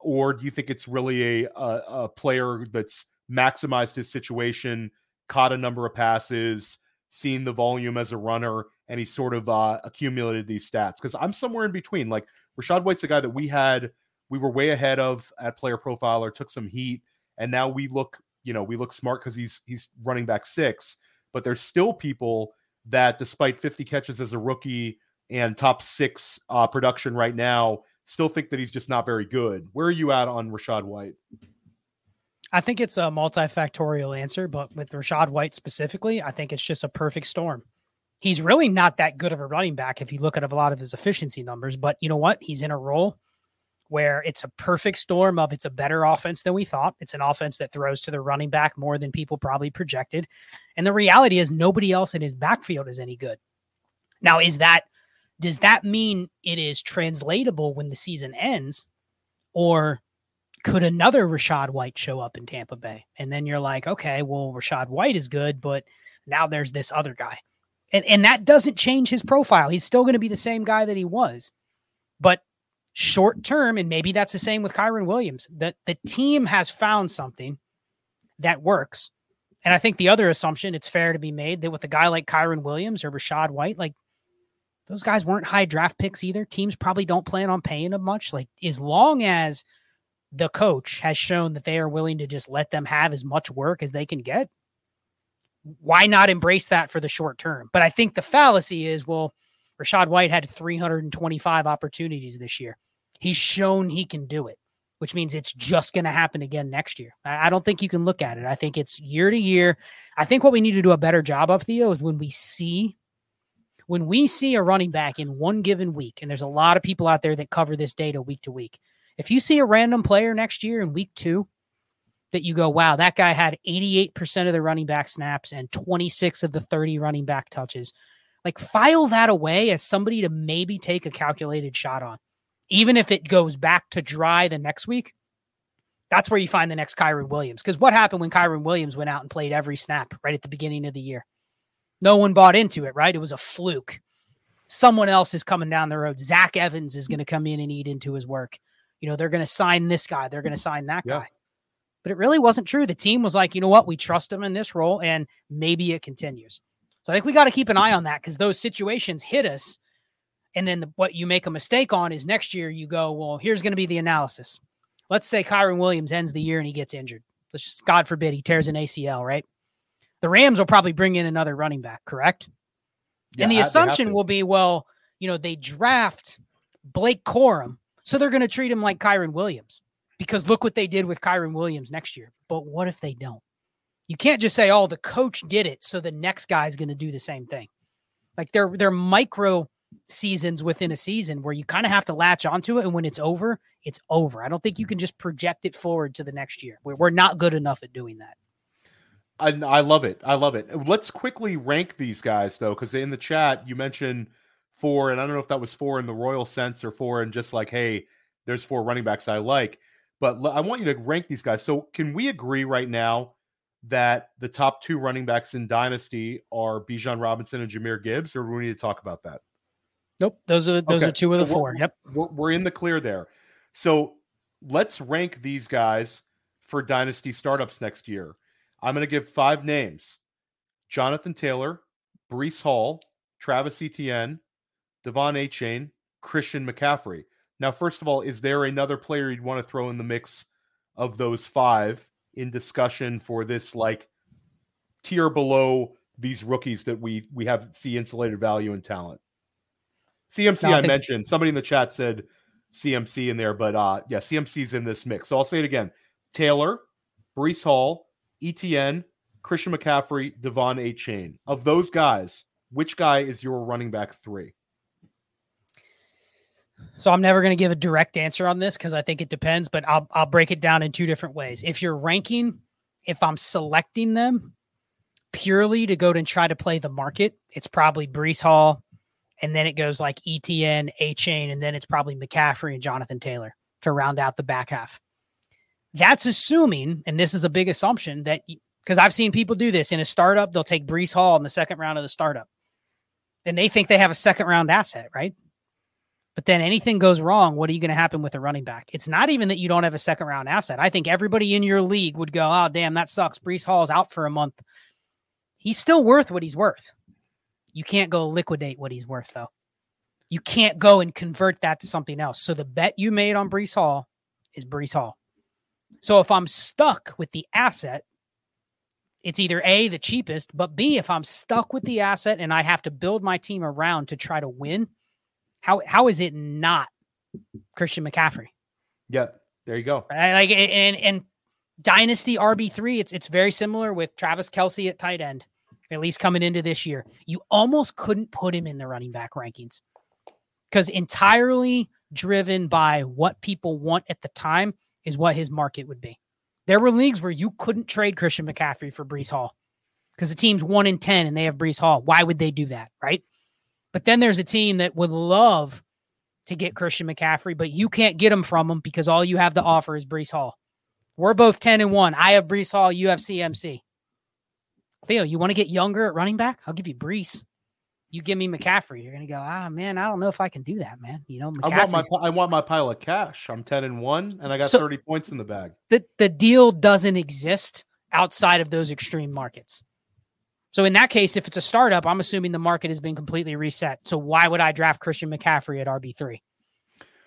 Speaker 1: or do you think it's really a, a, a player that's maximized his situation, caught a number of passes, seen the volume as a runner, and he sort of uh, accumulated these stats? Because I'm somewhere in between. Like Rachaad White's a guy that we had, we were way ahead of at Player Profiler, took some heat, and now we look, you know, we look smart because he's he's running back six. But there's still people that, despite 50 catches as a rookie and top six uh, production right now, still think that he's just not very good. Where are you at on Rachaad White?
Speaker 2: I think it's a multifactorial answer, but with Rachaad White specifically, I think it's just a perfect storm he's really not that good of a running back if you look at a lot of his efficiency numbers. But you know what? He's in a role where it's a perfect storm of it's a better offense than we thought. It's an offense that throws to the running back more than people probably projected. And the reality is nobody else in his backfield is any good. Now, is that does that mean it is translatable when the season ends? Or could another Rachaad White show up in Tampa Bay? And then you're like, okay, well, Rachaad White is good, but now there's this other guy. And and that doesn't change his profile. He's still going to be the same guy that he was. But short term, and maybe that's the same with Kyren Williams, that the team has found something that works. And I think the other assumption, it's fair to be made that with a guy like Kyren Williams or Rachaad White, like those guys weren't high draft picks either. Teams probably don't plan on paying them much. Like as long as the coach has shown that they are willing to just let them have as much work as they can get, why not embrace that for the short term? But I think the fallacy is, well, Rachaad White had 325 opportunities this year. He's shown he can do it, which means it's just going to happen again next year. I don't think you can look at it. I think it's year to year. I think what we need to do a better job of, Theo, is when we see when we see a running back in one given week, and there's a lot of people out there that cover this data week to week. If you see a random player next year in week two that you go, wow, that guy had 88% of the running back snaps and 26 of the 30 running back touches. Like, file that away as somebody to maybe take a calculated shot on. Even if it goes back to dry the next week, that's where you find the next Kyren Williams. Because what happened when Kyren Williams went out and played every snap right at the beginning of the year? No one bought into it, right? It was a fluke. Someone else is coming down the road. Zach Evans is going to come in and eat into his work. You know, they're going to sign this guy, they're going to sign that yeah. guy but it really wasn't true. The team was like, you know what, we trust him in this role, and maybe it continues. So I think we got to keep an eye on that because those situations hit us. And then the, what you make a mistake on is next year you go, well, here's going to be the analysis. Let's say Kyren Williams ends the year and he gets injured. Let's just, God forbid, he tears an ACL, right? The Rams will probably bring in another running back, correct? Yeah, and the assumption will be, well, you know, they draft Blake Corum So they're going to treat him like Kyren Williams because look what they did with Kyren Williams next year. But what if they don't? You can't just say, "Oh, the coach did it, so the next guy's going to do the same thing." Like they're they're micro seasons within a season where you kind of have to latch onto it, and when it's over, it's over. I don't think you can just project it forward to the next year. We're, we're not good enough at doing that.
Speaker 1: I, I love it. I love it. Let's quickly rank these guys though, because in the chat you mentioned four, and I don't know if that was four in the royal sense or four and just like, hey, there's four running backs I like. But I want you to rank these guys. So can we agree right now that the top two running backs in Dynasty are Bijan Robinson and Jahmyr Gibbs, or do we need to talk about that?
Speaker 2: Nope. Those are those okay. are two of the 4
Speaker 1: we're,
Speaker 2: Yep.
Speaker 1: We're, we're in the clear there. So let's rank these guys for Dynasty startups next year. I'm going to give five names Jonathan Taylor, Breece Hall, Travis Etienne, De'Von Achane, Christian McCaffrey. Now, first of all, is there another player you'd want to throw in the mix of those five in discussion for this like tier below these rookies that we we have see insulated value and talent? CMC, no, I, I mentioned. Somebody in the chat said CMC in there, but uh yeah, CMC's in this mix. So I'll say it again: Taylor, Breece Hall, ETN, Christian McCaffrey, De'Von Achane. Of those guys, which guy is your running back three?
Speaker 2: So I'm never going to give a direct answer on this because I think it depends, but I'll I'll break it down in two different ways. If you're ranking, if I'm selecting them purely to go to and try to play the market, it's probably Breece Hall, and then it goes like ETN, Achane, and then it's probably McCaffrey and Jonathan Taylor to round out the back half. That's assuming, and this is a big assumption that because I've seen people do this in a startup, they'll take Breece Hall in the second round of the startup, and they think they have a second round asset, right? But then anything goes wrong, what are you going to happen with a running back? It's not even that you don't have a second round asset. I think everybody in your league would go, "Oh, damn, that sucks. Breece Hall's out for a month. He's still worth what he's worth. You can't go liquidate what he's worth, though. You can't go and convert that to something else. So the bet you made on Breece Hall is Breece Hall. So if I'm stuck with the asset, it's either A, the cheapest, but B, if I'm stuck with the asset and I have to build my team around to try to win, how how is it not Christian McCaffrey?
Speaker 1: Yeah, there you go.
Speaker 2: Right? Like and and dynasty RB three, it's it's very similar with Travis Kelce at tight end, at least coming into this year. You almost couldn't put him in the running back rankings because entirely driven by what people want at the time is what his market would be. There were leagues where you couldn't trade Christian McCaffrey for Breece Hall because the team's one in 10 and they have Breece Hall. Why would they do that? Right. But then there's a team that would love to get Christian McCaffrey, but you can't get him from them because all you have to offer is Breece Hall. We're both 10 and 1. I have Breece Hall, you have CMC. Theo, you want to get younger at running back? I'll give you Breece. you give me McCaffrey, you're gonna go, ah man, I don't know if I can do that, man. You know,
Speaker 1: I want my I want my pile of cash. I'm 10 and 1 and I got so 30 points in the bag.
Speaker 2: The the deal doesn't exist outside of those extreme markets. So in that case, if it's a startup, I'm assuming the market has been completely reset. So why would I draft Christian McCaffrey at RB3?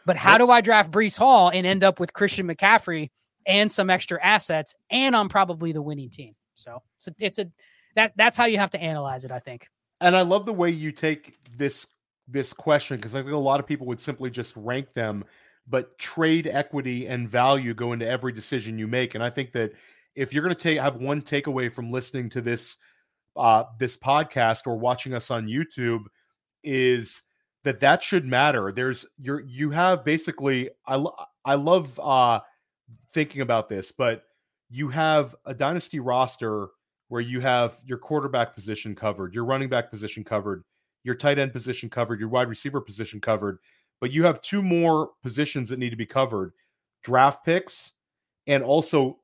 Speaker 2: But how do I draft Breece Hall and end up with Christian McCaffrey and some extra assets and I'm probably the winning team? So, so it's a that that's how you have to analyze it, I think.
Speaker 1: And I love the way you take this this question because I think a lot of people would simply just rank them, but trade equity and value go into every decision you make. And I think that if you're going to take I have one takeaway from listening to this uh, this podcast or watching us on YouTube is that that should matter. There's you're you have basically I I love uh, thinking about this, but you have a dynasty roster where you have your quarterback position covered, your running back position covered, your tight end position covered, your wide receiver position covered, but you have two more positions that need to be covered draft picks and also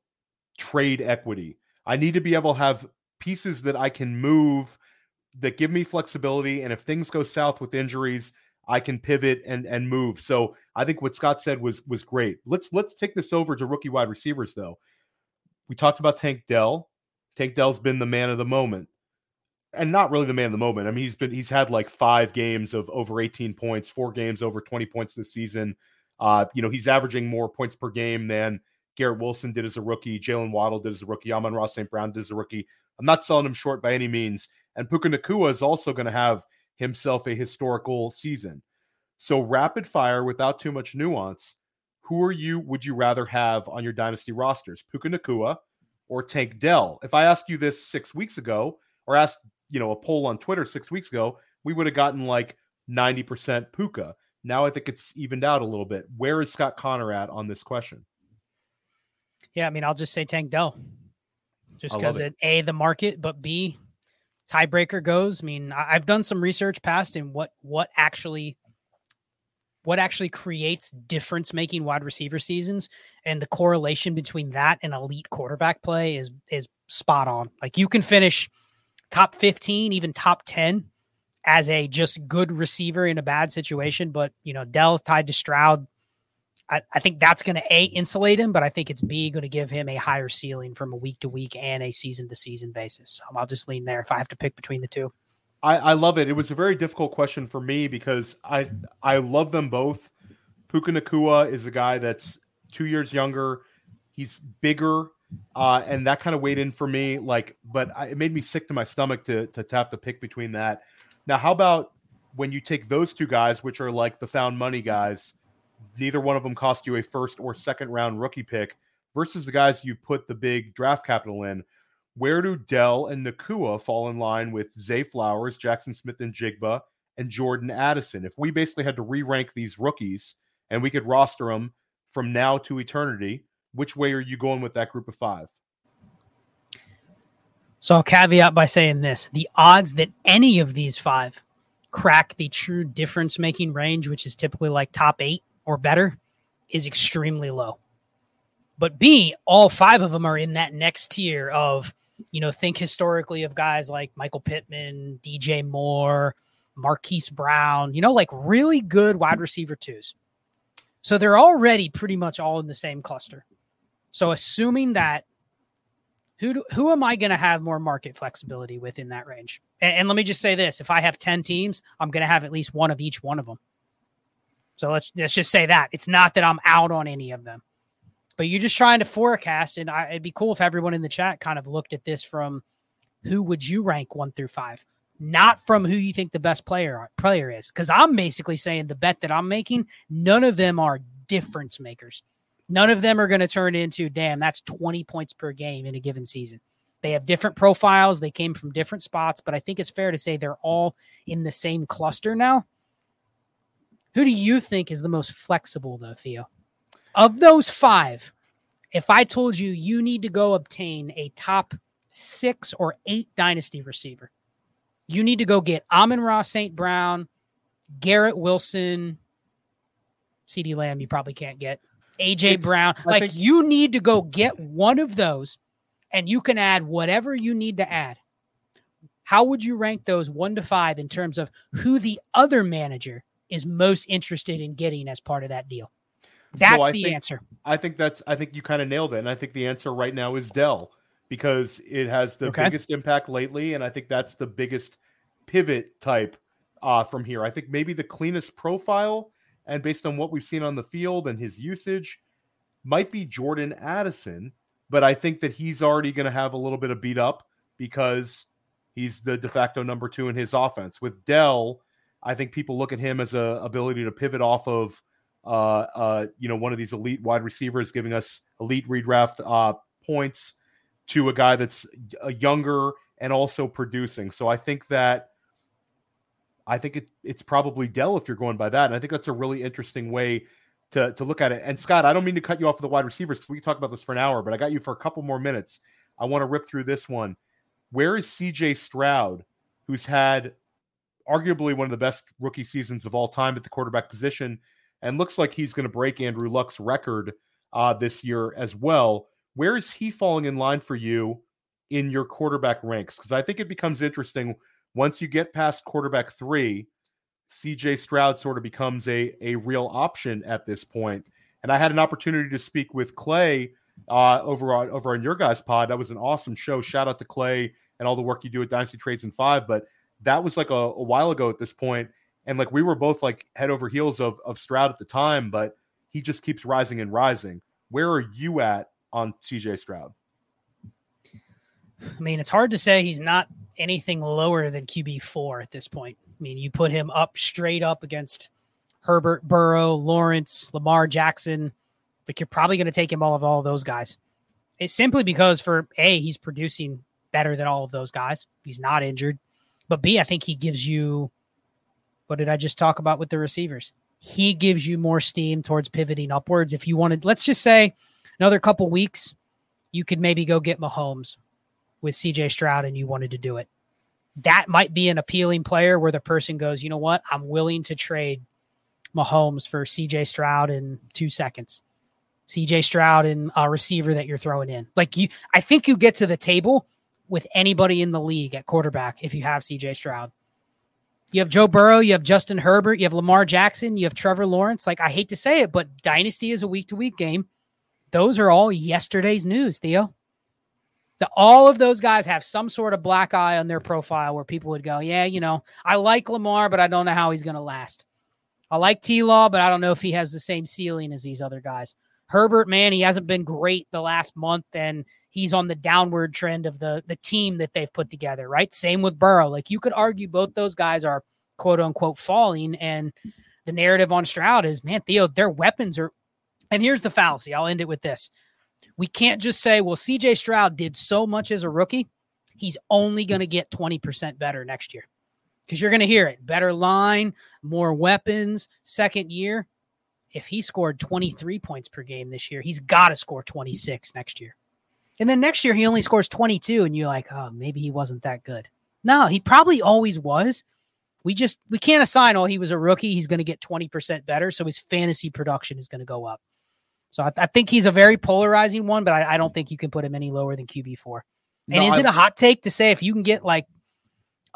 Speaker 1: trade equity. I need to be able to have pieces that I can move that give me flexibility. And if things go south with injuries, I can pivot and and move. So I think what Scott said was was great. Let's let's take this over to rookie wide receivers though. We talked about Tank Dell. Tank Dell's been the man of the moment. And not really the man of the moment. I mean, he's been he's had like five games of over 18 points, four games over 20 points this season. Uh, you know, he's averaging more points per game than Garrett Wilson did as a rookie, Jaylen Waddle did as a rookie, Amon-Ra St. Brown did as a rookie. I'm not selling him short by any means. And Puka Nacua is also going to have himself a historical season. So rapid fire without too much nuance. Who are you? Would you rather have on your dynasty rosters, Puka Nacua or Tank Dell? If I asked you this six weeks ago, or asked you know a poll on Twitter six weeks ago, we would have gotten like ninety percent Puka. Now I think it's evened out a little bit. Where is Scott Connor at on this question?
Speaker 2: Yeah, I mean, I'll just say Tank Dell, just because it. it a the market, but b tiebreaker goes. I mean, I've done some research past in what what actually what actually creates difference making wide receiver seasons and the correlation between that and elite quarterback play is is spot on. Like you can finish top 15, even top 10 as a just good receiver in a bad situation, but you know, Dell's tied to Stroud. I, I think that's going to a insulate him, but I think it's b going to give him a higher ceiling from a week to week and a season to season basis. So I'll just lean there if I have to pick between the two.
Speaker 1: I, I love it. It was a very difficult question for me because I I love them both. Puka Nacua is a guy that's two years younger. He's bigger, uh, and that kind of weighed in for me. Like, but I, it made me sick to my stomach to, to to have to pick between that. Now, how about when you take those two guys, which are like the found money guys? Neither one of them cost you a first or second round rookie pick versus the guys you put the big draft capital in. Where do Dell and Nacua fall in line with Zay Flowers, Jaxon Smith-Njigba, and Jordan Addison? If we basically had to re rank these rookies and we could roster them from now to eternity, which way are you going with that group of five?
Speaker 2: So I'll caveat by saying this the odds that any of these five crack the true difference making range, which is typically like top eight or better, is extremely low. But B, all five of them are in that next tier of you know, think historically of guys like Michael Pittman, DJ Moore, Marquise Brown, you know, like really good wide receiver twos. So they're already pretty much all in the same cluster. So assuming that who do, who am I going to have more market flexibility with in that range? And, and, let me just say this: if I have ten teams, I'm going to have at least one of each one of them. So let's let's just say that it's not that I'm out on any of them but you're just trying to forecast. And I, it'd be cool if everyone in the chat kind of looked at this from who would you rank one through five, not from who you think the best player player is. Because I'm basically saying the bet that I'm making, none of them are difference makers. None of them are going to turn into damn. That's 20 points per game in a given season. They have different profiles. They came from different spots, but I think it's fair to say they're all in the same cluster now. Who do you think is the most flexible, though, Theo? Of those five, if I told you you need to go obtain a top six or eight dynasty receiver, you need to go get Amon-Ra St. Brown, Garrett Wilson, CeeDee Lamb, you probably can't get, AJ it's, Brown. I like think- you need to go get one of those and you can add whatever you need to add. How would you rank those one to five in terms of who the other manager is most interested in getting as part of that deal? That's so the
Speaker 1: think,
Speaker 2: answer.
Speaker 1: I think that's I think you kind of nailed it. And I think the answer right now is Dell because it has the okay. biggest impact lately. And I think that's the biggest pivot type uh, from here. I think maybe the cleanest profile and based on what we've seen on the field and his usage might be Jordan Addison. But I think that he's already going to have a little bit of beat up because he's the de facto number two in his offense. With Dell, I think people look at him as a ability to pivot off of uh, uh, you know, one of these elite wide receivers giving us elite redraft uh, points to a guy that's a younger and also producing. So I think that I think it, it's probably Dell if you're going by that. And I think that's a really interesting way to, to look at it. And Scott, I don't mean to cut you off of the wide receivers. We can talk about this for an hour, but I got you for a couple more minutes. I want to rip through this one. Where is CJ Stroud, who's had arguably one of the best rookie seasons of all time at the quarterback position? and looks like he's going to break Andrew Luck's record uh, this year as well. Where is he falling in line for you in your quarterback ranks? Because I think it becomes interesting once you get past quarterback three. CJ Stroud sort of becomes a a real option at this point. And I had an opportunity to speak with Clay uh, over on over on your guys' pod. That was an awesome show. Shout out to Clay and all the work you do at Dynasty Trades and Five. But that was like a, a while ago at this point and like we were both like head over heels of of Stroud at the time, but he just keeps rising and rising. Where are you at on CJ Stroud?
Speaker 2: I mean, it's hard to say he's not anything lower than QB four at this point. I mean, you put him up straight up against Herbert, Burrow, Lawrence, Lamar Jackson. Like you're probably going to take him all of all of those guys. It's simply because for A, he's producing better than all of those guys. He's not injured. But B, I think he gives you what did I just talk about with the receivers? He gives you more steam towards pivoting upwards. If you wanted, let's just say another couple weeks, you could maybe go get Mahomes with CJ Stroud and you wanted to do it. That might be an appealing player where the person goes, you know what? I'm willing to trade Mahomes for CJ Stroud in two seconds. CJ Stroud and a receiver that you're throwing in. Like you, I think you get to the table with anybody in the league at quarterback if you have CJ Stroud. You have Joe Burrow, you have Justin Herbert, you have Lamar Jackson, you have Trevor Lawrence. Like I hate to say it, but Dynasty is a week to week game. Those are all yesterday's news, Theo. The, all of those guys have some sort of black eye on their profile where people would go, Yeah, you know, I like Lamar, but I don't know how he's going to last. I like T Law, but I don't know if he has the same ceiling as these other guys. Herbert, man, he hasn't been great the last month, and he's on the downward trend of the the team that they've put together, right? Same with Burrow. Like you could argue both those guys are quote unquote falling, and the narrative on Stroud is, man, Theo, their weapons are. And here's the fallacy. I'll end it with this. We can't just say, well, CJ Stroud did so much as a rookie. He's only going to get 20% better next year because you're going to hear it. Better line, more weapons, second year if he scored 23 points per game this year, he's got to score 26 next year. And then next year he only scores 22 and you're like, "Oh, maybe he wasn't that good." No, he probably always was. We just we can't assign oh he was a rookie, he's going to get 20% better, so his fantasy production is going to go up. So I, I, think he's a very polarizing one, but I, I, don't think you can put him any lower than QB4. And no, is I, it a hot take to say if you can get like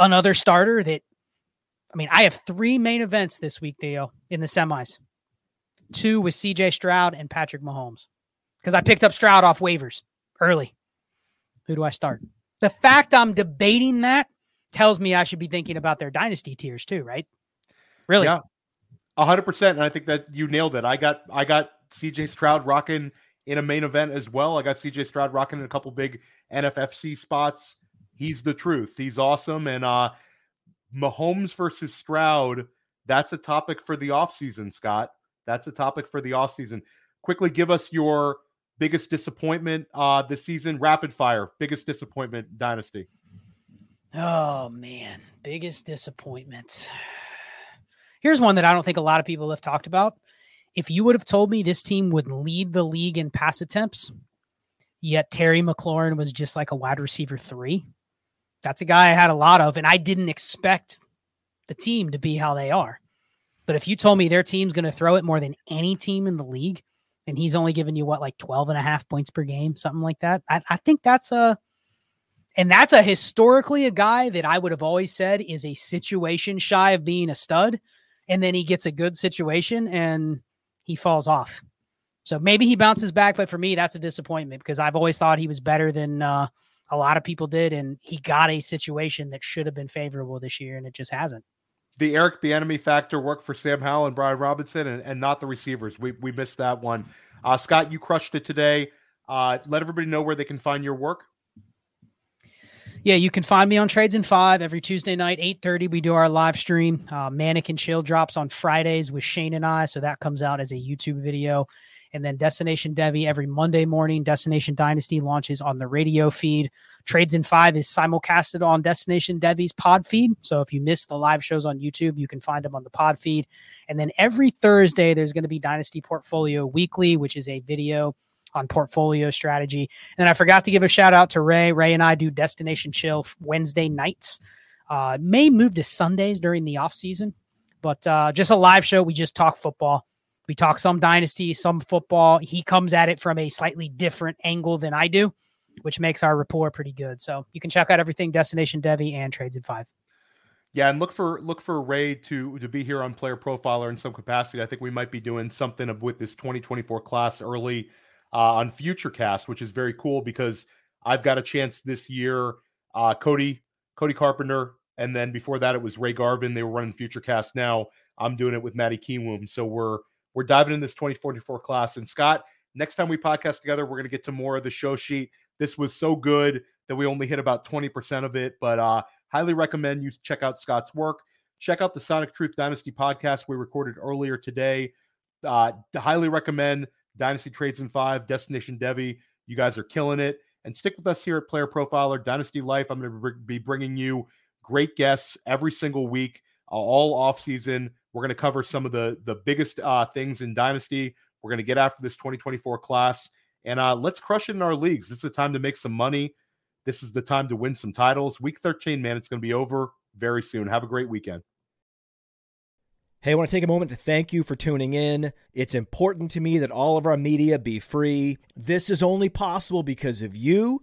Speaker 2: another starter that I mean, I have three main events this week, Theo, in the semis two with CJ Stroud and Patrick Mahomes because I picked up Stroud off waivers early. Who do I start? The fact I'm debating that tells me I should be thinking about their dynasty tiers too, right? Really?
Speaker 1: Yeah. hundred percent. And I think that you nailed it. I got I got CJ Stroud rocking in a main event as well. I got CJ Stroud rocking in a couple big NFFC spots. He's the truth. He's awesome. And uh Mahomes versus Stroud, that's a topic for the offseason, Scott. That's a topic for the offseason. Quickly give us your biggest disappointment uh this season. Rapid fire. Biggest disappointment, Dynasty.
Speaker 2: Oh man, biggest disappointment. Here's one that I don't think a lot of people have talked about. If you would have told me this team would lead the league in pass attempts, yet Terry McLaurin was just like a wide receiver three, that's a guy I had a lot of, and I didn't expect the team to be how they are. But if you told me their team's going to throw it more than any team in the league, and he's only giving you what, like 12 and a half points per game, something like that, I, I think that's a, and that's a historically a guy that I would have always said is a situation shy of being a stud. And then he gets a good situation and he falls off. So maybe he bounces back, but for me, that's a disappointment because I've always thought he was better than uh, a lot of people did, and he got a situation that should have been favorable this year, and it just hasn't
Speaker 1: the Eric Bieniemy factor worked for Sam Howell and Brian Robinson, and, and not the receivers. We we missed that one. Uh, Scott, you crushed it today. Uh, let everybody know where they can find your work.
Speaker 2: Yeah, you can find me on Trades in Five every Tuesday night, eight thirty. We do our live stream. Uh, Mannequin Chill drops on Fridays with Shane and I, so that comes out as a YouTube video. And then Destination Devy every Monday morning. Destination Dynasty launches on the radio feed. Trades in Five is simulcasted on Destination Devy's pod feed. So if you miss the live shows on YouTube, you can find them on the pod feed. And then every Thursday, there's going to be Dynasty Portfolio Weekly, which is a video on portfolio strategy. And I forgot to give a shout out to Ray. Ray and I do Destination Chill Wednesday nights. Uh, may move to Sundays during the off season, but uh, just a live show. We just talk football. We talk some dynasty, some football. He comes at it from a slightly different angle than I do, which makes our rapport pretty good. So you can check out everything Destination Devy and Trades in Five.
Speaker 1: Yeah, and look for look for Ray to to be here on Player Profiler in some capacity. I think we might be doing something with this 2024 class early uh, on Futurecast, which is very cool because I've got a chance this year. Uh, Cody Cody Carpenter, and then before that it was Ray Garvin. They were running Futurecast. Now I'm doing it with Matty Kienwom. So we're we're diving in this 2044 class. And Scott, next time we podcast together, we're going to get to more of the show sheet. This was so good that we only hit about 20% of it, but uh, highly recommend you check out Scott's work. check out the Sonic Truth Dynasty podcast we recorded earlier today. Uh, highly recommend Dynasty Trades in Five, Destination Devy. You guys are killing it. And stick with us here at Player Profiler Dynasty Life. I'm going to be bringing you great guests every single week, uh, all off season. We're going to cover some of the the biggest uh, things in Dynasty. We're going to get after this 2024 class, and uh, let's crush it in our leagues. This is the time to make some money. This is the time to win some titles. Week 13, man, it's going to be over very soon. Have a great weekend.
Speaker 3: Hey, I want to take a moment to thank you for tuning in. It's important to me that all of our media be free. This is only possible because of you